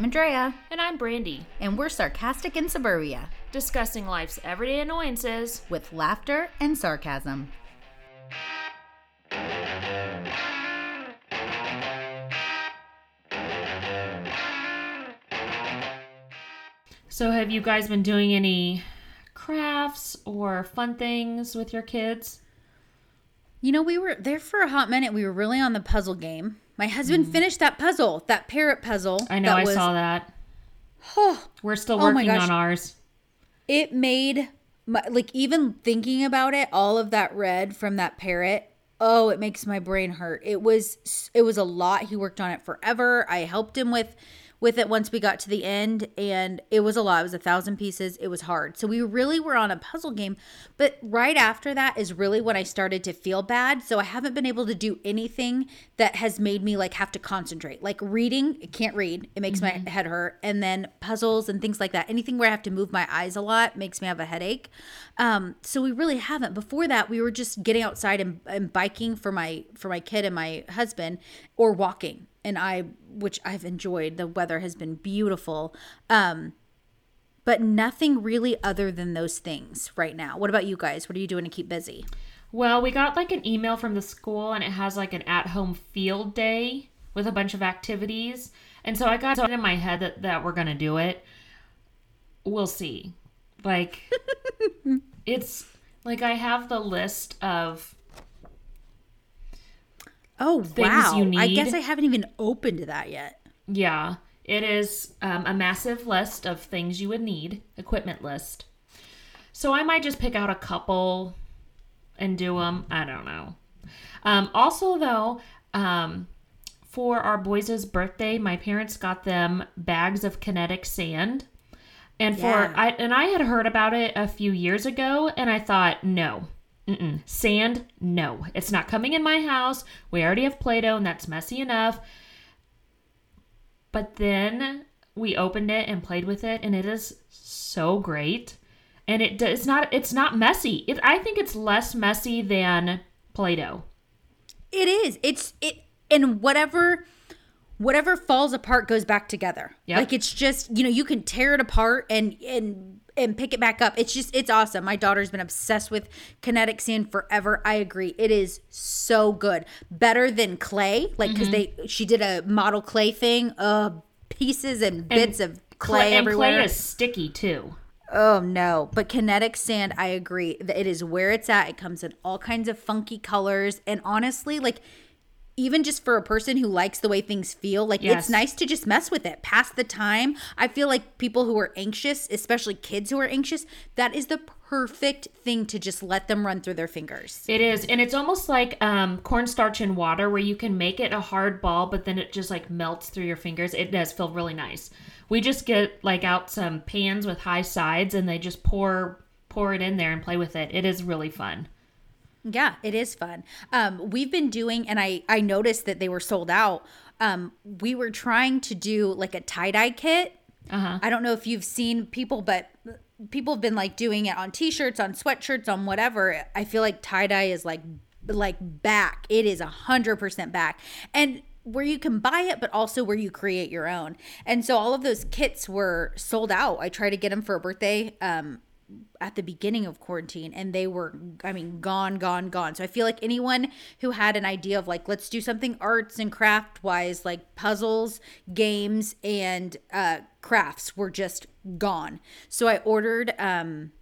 I'm Andrea, And I'm Brandy, and we're sarcastic in suburbia discussing life's everyday annoyances. with laughter and sarcasm. So, have you guys been doing any crafts or fun things with your kids? You know, we were there for a hot minute. We were really on the puzzle game. My husband mm. finished that puzzle, that parrot puzzle. I know I was- saw that. Oh, We're still Oh working gosh. on ours. it made my, like even thinking about it, all of that red from that parrot. Oh, it makes my brain hurt. It was it was a lot. He worked on it forever. I helped him with with it once we got to the end and it was a lot. It was a thousand pieces. It was hard. So we really were on a puzzle game. But right after that is really when I started to feel bad. So I haven't been able to do anything that has made me like have to concentrate. Like reading, I can't read. It makes my head hurt. And then puzzles and things like that. Anything where I have to move my eyes a lot makes me have a headache. Um, so we really haven't. Before that, we were just getting outside and, and biking for my for my kid and my husband or walking and I, which I've enjoyed. The weather has been beautiful. Um, but nothing really other than those things right now. What about you guys? What are you doing to keep busy? Well, we got like an email from the school and it has like an at home field day with a bunch of activities. And so I got it in my head that, that we're going to do it. We'll see. Like, it's like I have the list of Oh wow! you I guess. I haven't even opened that yet. Yeah, it is um, a massive list of things you would need, equipment list. So I might just pick out a couple and do them. I don't know. Um, also, though, um, for our boys' birthday, my parents got them bags of kinetic sand. And for Yeah. I and I had heard about it a few years ago, and I thought, no, Mm-mm. sand, no, it's not coming in my house. We already have Play-Doh, and that's messy enough. But then we opened it and played with it, and it is so great. And it it's not it's not messy. It I think it's less messy than Play-Doh. It is. It's it, and whatever, whatever falls apart goes back together. Yep. Like it's just you know you can tear it apart and and and pick it back up. It's just it's awesome. My daughter's been obsessed with kinetic sand forever. I agree. It is so good. Better than clay. Like because they she did a model clay thing. Uh, pieces and bits of clay, and everywhere. clay is sticky too. Oh no, but kinetic sand, I agree. that It is where it's at. It comes in all kinds of funky colors. And honestly, like even just for a person who likes the way things feel, like Yes. it's nice to just mess with it. Pass the time. I feel like people who are anxious, especially kids who are anxious, that is the perfect thing to just let them run through their fingers. It is, and it's almost like um, cornstarch and water, where you can make it a hard ball, but then it just like melts through your fingers. It does feel really nice. We just get like out some pans with high sides, and they just pour pour it in there and play with it. It is really fun. Yeah, it is fun. Um, we've been doing, and I I noticed that they were sold out. Um, we were trying to do like a tie dye kit. Uh-huh. I don't know if you've seen people, but people have been like doing it on t-shirts, on sweatshirts, on whatever. I feel like tie dye is like like back. It is a hundred percent back, and where you can buy it, but also where you create your own. And so all of those kits were sold out. I tried to get them for a birthday. Um, at the beginning of quarantine and they were i mean gone gone gone so i feel like anyone who had an idea of like let's do something arts and craft wise like puzzles games and uh crafts were just gone so i ordered um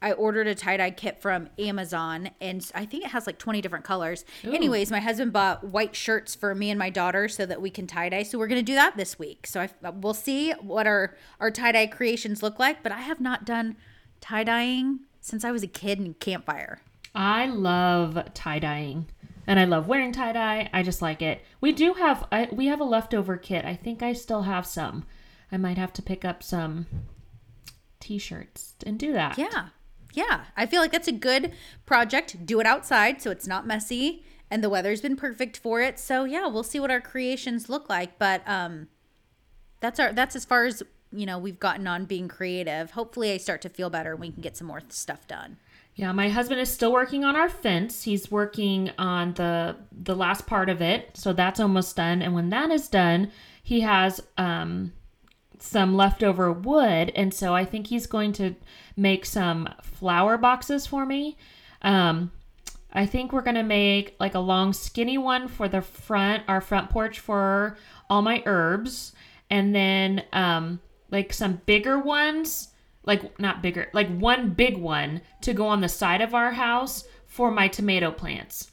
I ordered a tie dye kit from Amazon and I think it has like 20 different colors. Anyways, my husband bought white shirts for me and my daughter so that we can tie dye. So we're going to do that this week. So I, we'll see what our, our tie dye creations look like. But I have not done tie dyeing since I was a kid in campfire. I love tie dyeing, and I love wearing tie dye. I just like it. We do have I, we have a leftover kit. I think I still have some. I might have to pick up some t-shirts and do that. Yeah. Yeah. I feel like that's a good project. Do it outside so it's not messy and the weather's been perfect for it. So yeah, we'll see what our creations look like, but um that's our that's as far as you know we've gotten on being creative. Hopefully I start to feel better and we can get some more stuff done. Yeah, my husband is still working on our fence. He's working on the the last part of it, so that's almost done. And when that is done, he has um some leftover wood, and so I think he's going to make some flower boxes for me. Um, I think we're gonna make like a long, skinny one for the front, our front porch for all my herbs, and then um, like some bigger ones, like not bigger, like one big one to go on the side of our house for my tomato plants,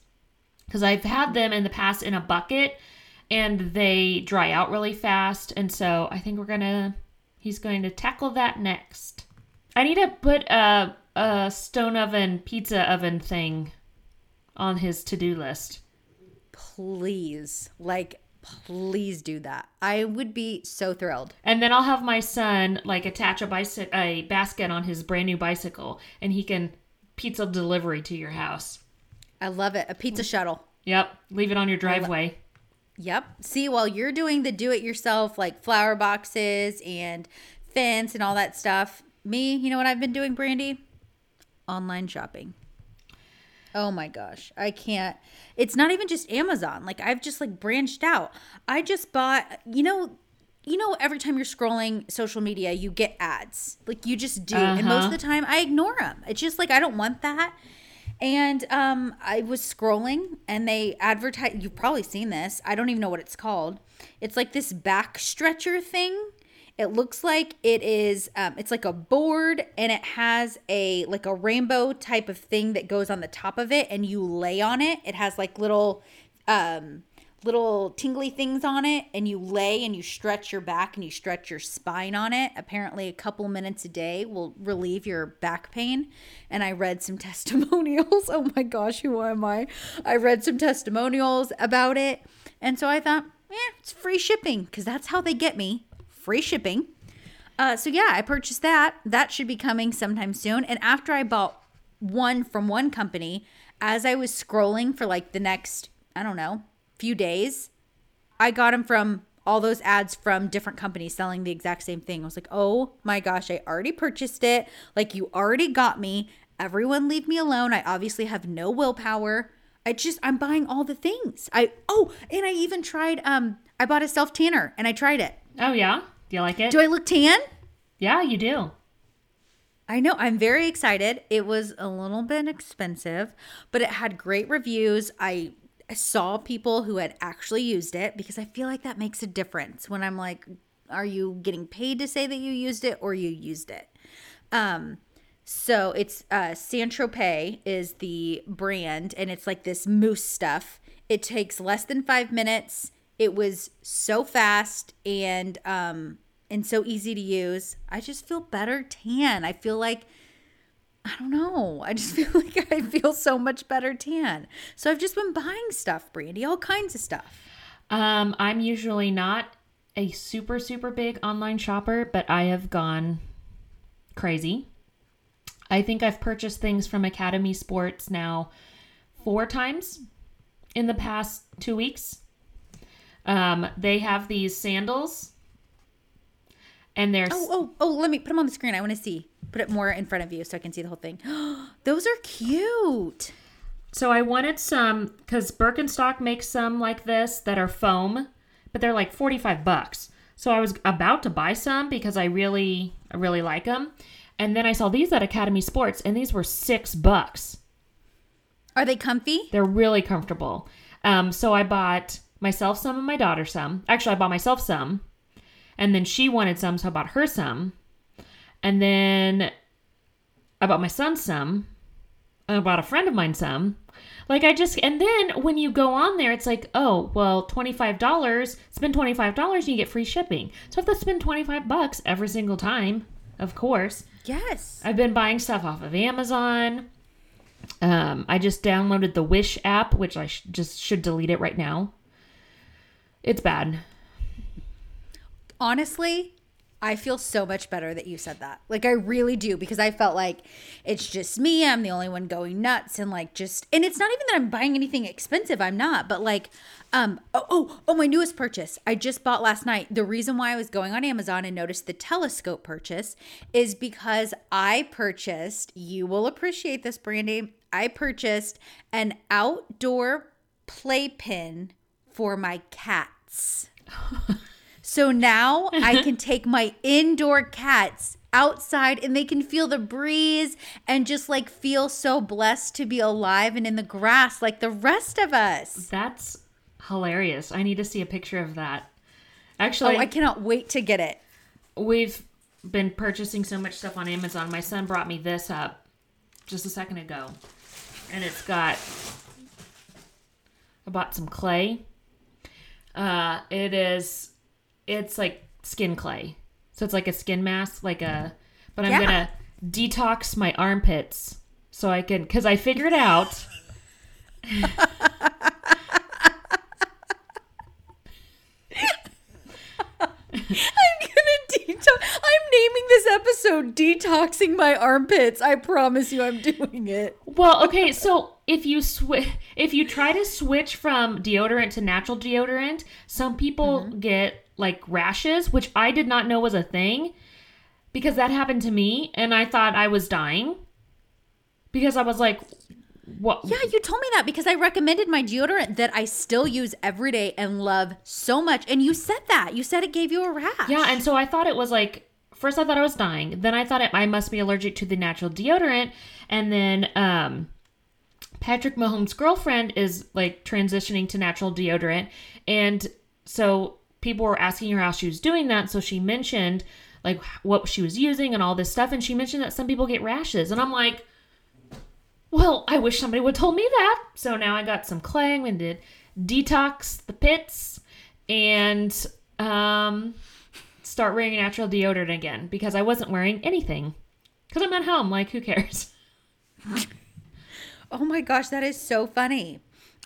because I've had them in the past in a bucket and they dry out really fast. And so I think we're gonna he's going to tackle that next. I need to put a a stone oven pizza oven thing on his to do list. Please, like, please do that. I would be so thrilled. And then I'll have my son like attach a bicycle a basket on his brand new bicycle and he can pizza delivery to your house. I love it. A pizza shuttle. Yep, leave it on your driveway. Yep. See, while you're doing the do it yourself, like flower boxes and fence and all that stuff, me, you know what I've been doing, Brandy? Online shopping. Oh my gosh. I can't. It's not even just Amazon. Like, I've just like branched out. I just bought, you know, you know, every time you're scrolling social media, you get ads. Like, you just do. And most of the time, I ignore them. It's just like, I don't want that. And um, I was scrolling and they advertise. You've probably seen this. I don't even know what it's called. It's like this back stretcher thing. It looks like it is. Um, it's like a board and it has a like a rainbow type of thing that goes on the top of it, and you lay on it. It has like little. Um, little tingly things on it and you lay and you stretch your back and you stretch your spine on it. Apparently, a couple minutes a day will relieve your back pain. And I read some testimonials. Oh my gosh, who am I? I read some testimonials about it. And so I thought, yeah, it's free shipping because that's how they get me free shipping. Uh, so yeah, I purchased that. That should be coming sometime soon. And after I bought one from one company, as I was scrolling for like the next, I don't know, few days, I got them from all those ads from different companies selling the exact same thing. I was like, oh my gosh, I already purchased it. Like, you already got me. Everyone leave me alone. I obviously have no willpower. I just, I'm buying all the things. I, oh, and I even tried, um, I bought a self tanner and I tried it. Oh yeah? Do you like it? Do I look tan? yeah, you do. I know. I'm very excited. It was a little bit expensive, but it had great reviews. I saw people who had actually used it because I feel like that makes a difference when I'm like, are you getting paid to say that you used it or you used it? Um, so it's uh Saint Tropez is the brand and it's like this mousse stuff. It takes less than five minutes. It was so fast and um and so easy to use. I just feel better tan. I feel like I don't know. I just feel like I feel so much better tan. So I've just been buying stuff, Brandy, all kinds of stuff. Um, I'm usually not a super super big online shopper, but I have gone crazy. I think I've purchased things from Academy Sports now four times in the past two weeks. Um, they have these sandals, and they're Oh, oh, oh, let me put them on the screen. I want to see. Put it more in front of you so I can see the whole thing. Those are cute. So I wanted some because Birkenstock makes some like this that are foam, but they're like forty five bucks. So I was about to buy some because I really, I really like them, and then I saw these at Academy Sports, and these were six bucks. Are they comfy? They're really comfortable. Um, so I bought myself some and my daughter some. Actually, I bought myself some, and then she wanted some, so I bought her some, and then I bought my son some. I bought a friend of mine some. Like I just and then when you go on there, it's like, oh well, twenty five dollars. Spend twenty five dollars, and you get free shipping. So I have to spend twenty five bucks every single time. Of course, Yes. I've been buying stuff off of Amazon. Um, I just downloaded the Wish app, which I sh- just should delete it right now. It's bad. Honestly, I feel so much better that you said that. Like I really do because I felt like it's just me. I'm the only one going nuts and like just and it's not even that I'm buying anything expensive. I'm not, but like um oh oh, oh my newest purchase. I just bought last night. The reason why I was going on Amazon and noticed the telescope purchase is because I purchased, you will appreciate this Brandy. I purchased an outdoor playpen for my cats. So now I can take my indoor cats outside and they can feel the breeze and just like feel so blessed to be alive and in the grass like the rest of us. That's hilarious. I need to see a picture of that. Oh, Actually, Oh, I cannot wait to get it. we've been purchasing so much stuff on Amazon. My son brought me this up just a second ago. And it's got I bought some clay. Uh it is it's like skin clay. So it's like a skin mask, like a but I'm Yeah. going to detox my armpits so I can cuz I figured out I'm gonna detox. I'm naming this episode "Detoxing My Armpits." I promise you, I'm doing it. Well, okay, so if you swi if you try to switch from deodorant to natural deodorant, some people Mm-hmm. get like rashes, which I did not know was a thing because that happened to me and I thought I was dying because I was like what Yeah, you told me that because I recommended my deodorant that I still use every day and love so much, and you said that. You said it gave you a rash. Yeah, and so I thought it was like first I thought I was dying. Then I thought I must be allergic to the natural deodorant, and then um, Patrick Mahomes' girlfriend is like transitioning to natural deodorant, and so people were asking her how she was doing that. So she mentioned like what she was using and all this stuff, and she mentioned that some people get rashes, and I'm like. Well, I wish somebody would told me that. So now I got some clay. I'm detox the pits and um, start wearing natural deodorant again because I wasn't wearing anything. Because I'm at home. Like, who cares? Oh my gosh, that is so funny.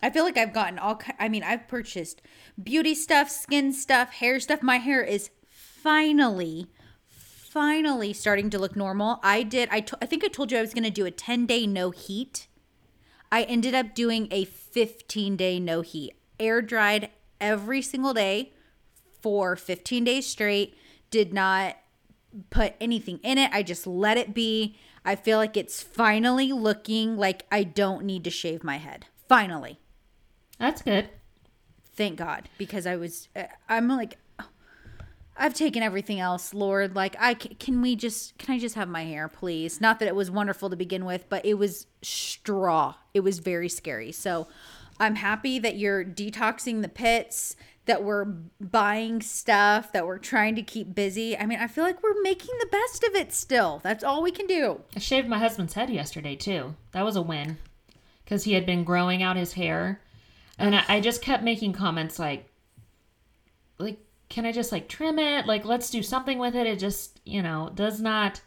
I feel like I've gotten all. I mean, I've purchased beauty stuff, skin stuff, hair stuff. My hair is finally, finally starting to look normal. I did. I I think I told you I was going to do a ten day no heat. I ended up doing a fifteen day no heat. Air dried every single day for fifteen days straight. Did not put anything in it. I just let it be. I feel like it's finally looking like I don't need to shave my head. Finally. That's good. Thank God because I was uh, I'm like I've taken everything else, Lord. Like I can we just can I just have my hair, please? Not that it was wonderful to begin with, but it was straw. It was very scary. So I'm happy that you're detoxing the pits, that we're buying stuff, that we're trying to keep busy. I mean, I feel like we're making the best of it still. That's all we can do. I shaved my husband's head yesterday, too. That was a win. Because he had been growing out his hair. And I, I just kept making comments like, like, can I just like trim it? Like, let's do something with it. It just, you know, does not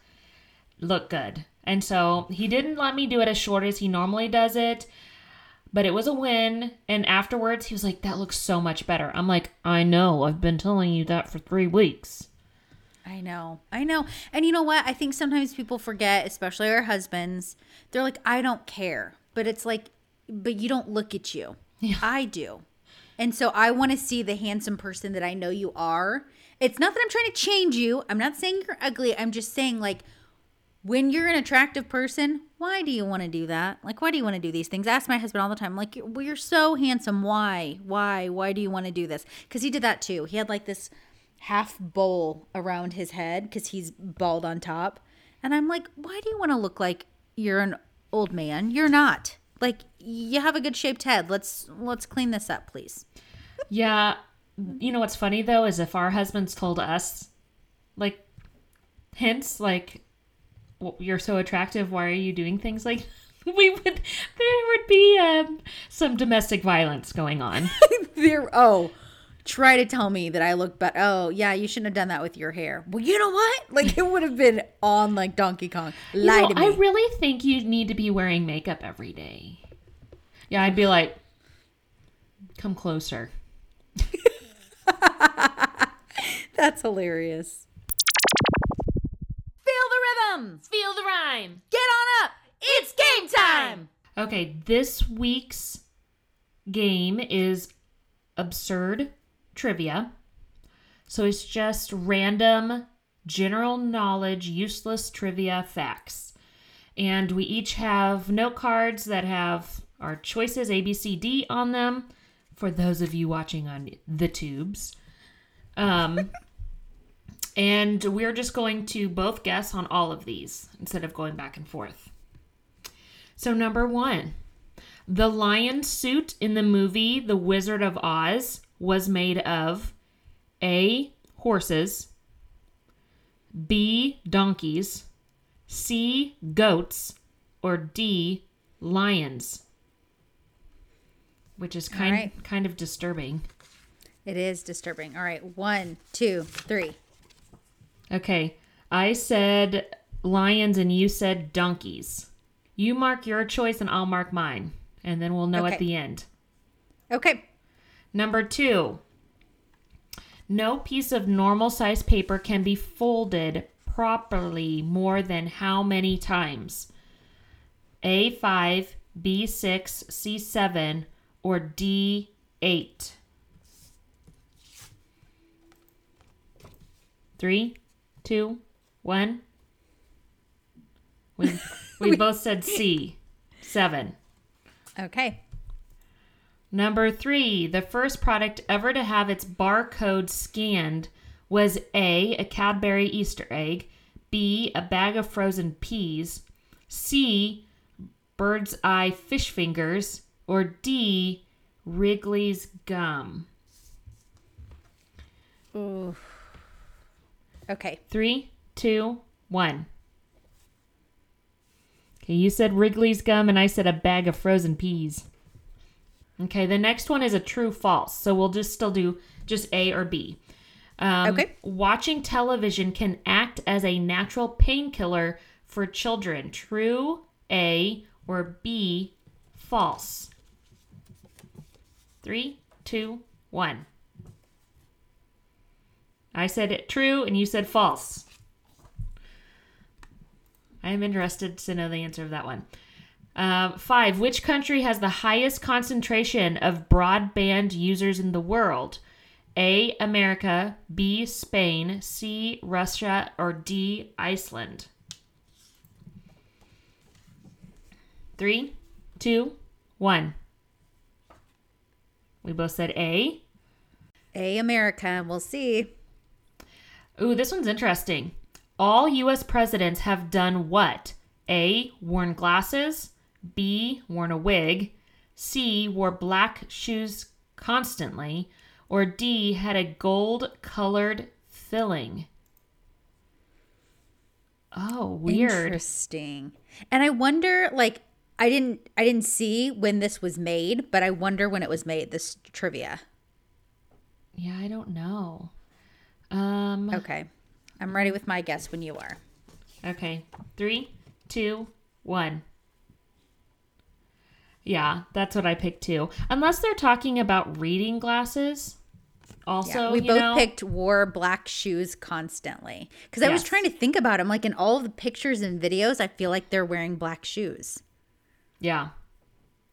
look good. And so he didn't let me do it as short as he normally does it. But it was a win. And afterwards, he was like, that looks so much better. I'm like, I know. I've been telling you that for three weeks. I know. I know. And you know what? I think sometimes people forget, especially our husbands. They're like, I don't care. But it's like, but you don't look at you. I do. And so I want to see the handsome person that I know you are. It's not that I'm trying to change you. I'm not saying you're ugly. I'm just saying, like, when you're an attractive person, why do you want to do that? Like, why do you want to do these things? Ask my husband all the time, like, you're so handsome. Why? Why? Why do you want to do this? Because he did that too. He had like this half bowl around his head because he's bald on top. And I'm like, why do you want to look like you're an old man? You're not. Like, you have a good shaped head. Let's let's clean this up, please. Yeah. You know what's funny though is if our husbands told us, like, hints like, "You're so attractive. Why are you doing things like?" We would there would be um, some domestic violence going on. there oh try to tell me that i look but oh yeah you shouldn't have done that with your hair well you know what like it would have been on like donkey kong You lie know, to me I really think you need to be wearing makeup every day. Yeah, I'd be like, come closer. that's hilarious rhythm Feel the rhyme. get on up it's game time Okay, this week's game is absurd trivia. So it's just random, general knowledge, useless trivia facts. And we each have note cards that have our choices A, B, C, D on them for those of you watching on the tubes. Um, and we're just going to both guess on all of these instead of going back and forth. So, number one, the lion suit in the movie The Wizard of Oz was made of A. Horses, B. Donkeys, C. Goats, or D. Lions. Which is kind right. kind of disturbing. It is disturbing. All right. One, two, three. Okay. I said lions and you said donkeys. You mark your choice and I'll mark mine. And then we'll know Okay. at the end. Okay. Number two. No piece of normal size paper can be folded properly more than how many times? A5, B6, C7, or D8? Three, two, one. We, we both said C, seven. Okay. Number three, the first product ever to have its barcode scanned was A, a Cadbury Easter egg, B, a bag of frozen peas, C, bird's eye fish fingers, or D, Wrigley's gum. Ooh. Okay. Three, two, one. Okay, you said Wrigley's gum, and I said a bag of frozen peas. Okay, the next one is a true false. So we'll just still do just A or B. Um, Okay. Watching television can act as a natural painkiller for children. True, A, or B, false. Three, two, one. I said it true, and you said false. I am interested to know the answer of that one. Um, five. Which country has the highest concentration of broadband users in the world? A. America. B. Spain. C. Russia. Or D. Iceland. Three, two, one. We both said A. A America. We'll see. Ooh, this one's interesting. All U.S. presidents have done what? A. Worn glasses. B. Worn a wig. C. Wore black shoes constantly. Or D. Had a gold colored filling. Oh, weird. Interesting. And I wonder, like, I didn't, I didn't see when this was made, but I wonder when it was made. This trivia. Yeah, I don't know. Um. Okay, I'm ready with my guess when you are. Okay. Three, two, one. Yeah, that's what I picked too. Unless they're talking about reading glasses. Also, Yeah, we both know, picked wore black shoes constantly because I was trying to think about them. Like in all the pictures and videos, I feel like they're wearing black shoes. Yeah.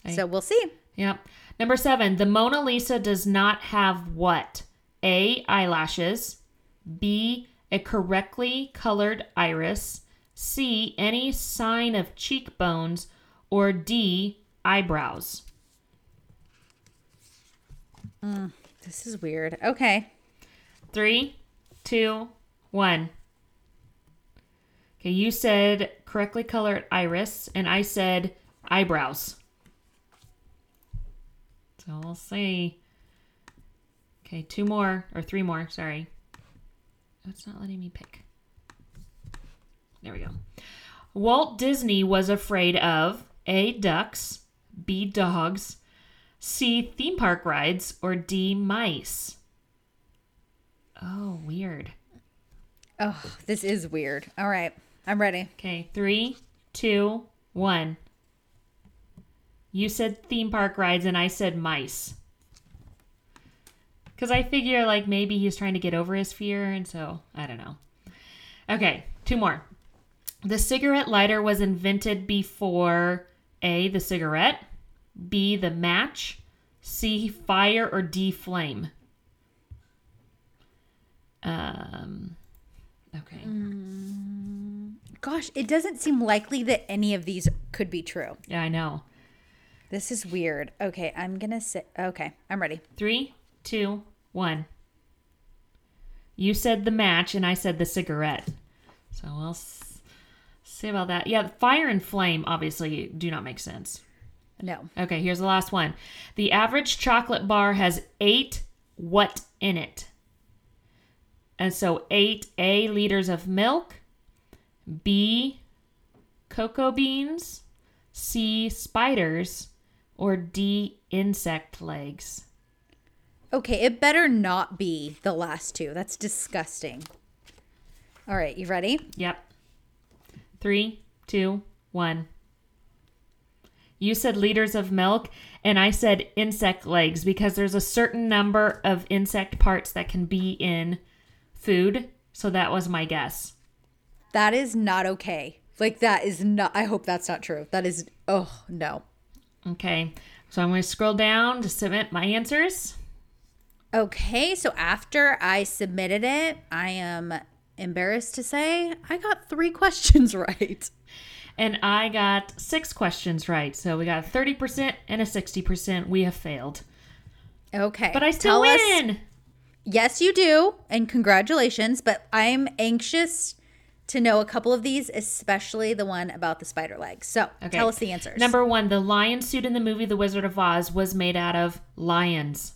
I- So we'll see. Yep. Number seven, the Mona Lisa does not have what? A. Eyelashes. B. A correctly colored iris. C. Any sign of cheekbones. Or D. Eyebrows. Mm, this is weird. Okay. Three, two, one. Okay, you said correctly colored iris, and I said eyebrows. So we'll see. Okay, two more, or three more, sorry. It's not letting me pick. There we go. Walt Disney was afraid of A. Ducks, B. Dogs, C. Theme park rides, or D. Mice. Oh, weird. Oh, this is weird. All right. I'm ready. Okay, three, two, one. You said theme park rides, and I said mice. Because I figure, like, maybe he's trying to get over his fear, and so I don't know. Okay, two more. The cigarette lighter was invented before A, the cigarette, B, the match, C, fire, or D, flame. Um, okay. Gosh, it doesn't seem likely that any of these could be true. Yeah, I know. This is weird. Okay, I'm to say, okay, I'm ready. Three, two, one. You said the match, and I said the cigarette. So we'll see about that. Yeah, fire and flame obviously do not make sense. No. Okay, here's the last one. The average chocolate bar has eight what in it? And so eight A liters of milk, B cocoa beans, C spiders, or D insect legs. Okay, it better not be the last two. That's disgusting. All right, you ready? Yep. Three, two, one. You said liters of milk, and I said insect legs because there's a certain number of insect parts that can be in food. So that was my guess. That is not okay. Like that is not I hope that's not true. That is oh no. Okay. So I'm going to scroll down to submit my answers. Okay, so after I submitted it, I am embarrassed to say I got 3 questions right. And I got six questions right. So we got a 30% and a 60%. We have failed. Okay. But I still tell us- win. Yes, you do, and congratulations. But I'm anxious to know a couple of these, especially the one about the spider legs. So Okay. tell us the answers. Number one, the lion suit in the movie The Wizard of Oz was made out of lions.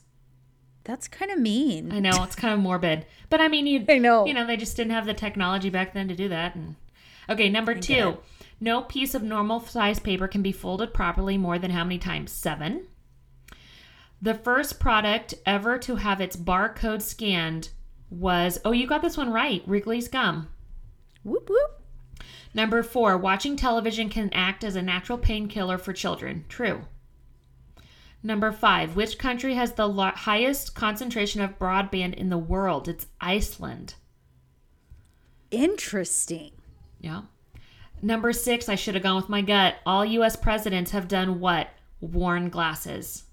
That's kind of mean. I know it's kind of morbid, but I mean, you I know. you know, they just didn't have the technology back then to do that. And okay, number two, no piece of normal size paper can be folded properly more than how many times? Seven. The first product ever to have its barcode scanned was oh, you got this one right, Wrigley's gum. Whoop whoop. Number four, watching television can act as a natural painkiller for children. True. Number five, which country has the lo- highest concentration of broadband in the world? It's Iceland. Interesting. Yeah. Number six, I should have gone with my gut. All U.S. presidents have done what? Worn glasses.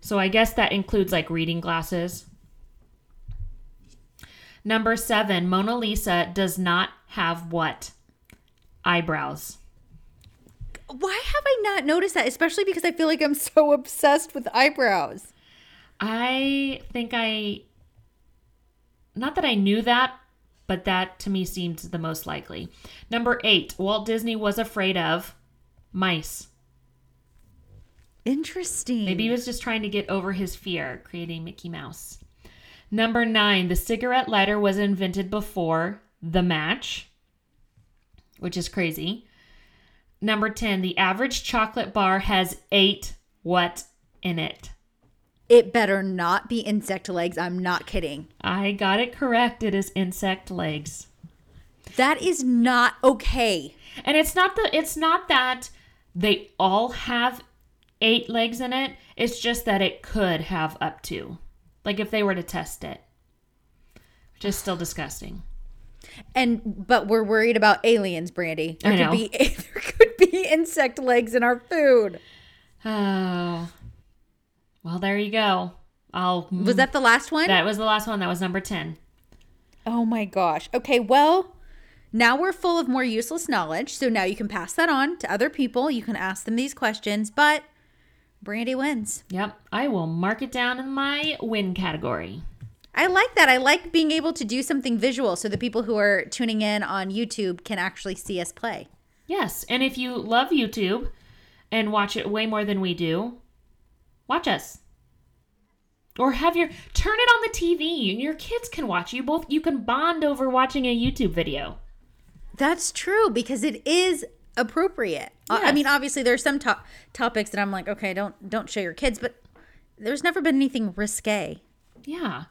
So I guess that includes like reading glasses. Number seven, Mona Lisa does not have what? Eyebrows. Why have I not noticed that? Especially because I feel like I'm so obsessed with eyebrows. I think I, not that I knew that, but that to me seemed the most likely. Number eight, Walt Disney was afraid of mice. Interesting. Maybe he was just trying to get over his fear, creating Mickey Mouse. Number nine, the cigarette lighter was invented before the match, which is crazy. Number 10, the average chocolate bar has eight what in it? it better not be insect legs. I'm not kidding. I got it correct. It is insect legs. That is not okay. And it's not the it's not that they all have eight legs in it. It's just that it could have up to. Like if they were to test it. Which is still disgusting. And but we're worried about aliens, Brandy. There I could know. be there could be insect legs in our food. Oh. Well, there you go. I'll mm. Was that the last one? That was the last one. That was number 10. Oh my gosh. Okay, well, now we're full of more useless knowledge. So now you can pass that on to other people. You can ask them these questions, but Brandy wins. Yep. I will mark it down in my win category. I like that. I like being able to do something visual so the people who are tuning in on YouTube can actually see us play. Yes. And if you love YouTube and watch it way more than we do, watch us. Or have your turn it on the TV and your kids can watch. You both you can bond over watching a YouTube video. That's true because it is appropriate. Uh, I mean, obviously there's some to- topics that I'm like, okay, don't don't show your kids, but there's never been anything risque. Yeah.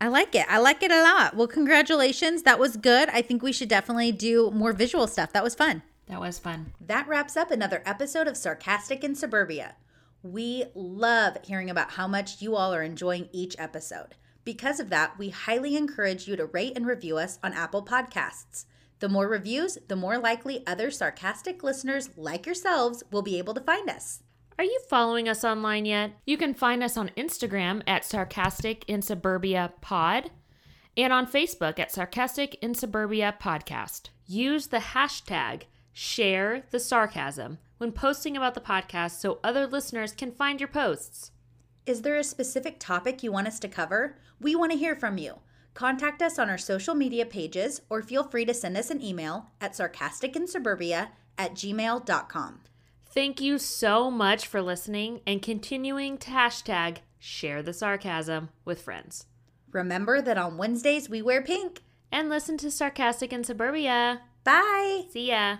I like it. I like it a lot. Well, congratulations. That was good. I think we should definitely do more visual stuff. That was fun. That was fun. That wraps up another episode of Sarcastic in Suburbia. We love hearing about how much you all are enjoying each episode. Because of that, we highly encourage you to rate and review us on Apple Podcasts. The more reviews, the more likely other sarcastic listeners like yourselves will be able to find us. Are you following us online yet? You can find us on Instagram at Sarcastic in Suburbia Pod and on Facebook at Sarcastic in Suburbia Podcast. Use the hashtag share the sarcasm when posting about the podcast so other listeners can find your posts. Is there a specific topic you want us to cover? We want to hear from you. Contact us on our social media pages or feel free to send us an email at sarcasticinsuburbia at gmail.com. Thank you so much for listening and continuing to hashtag share the sarcasm with friends. Remember that on Wednesdays we wear pink. And listen to Sarcastic in Suburbia. Bye. See ya.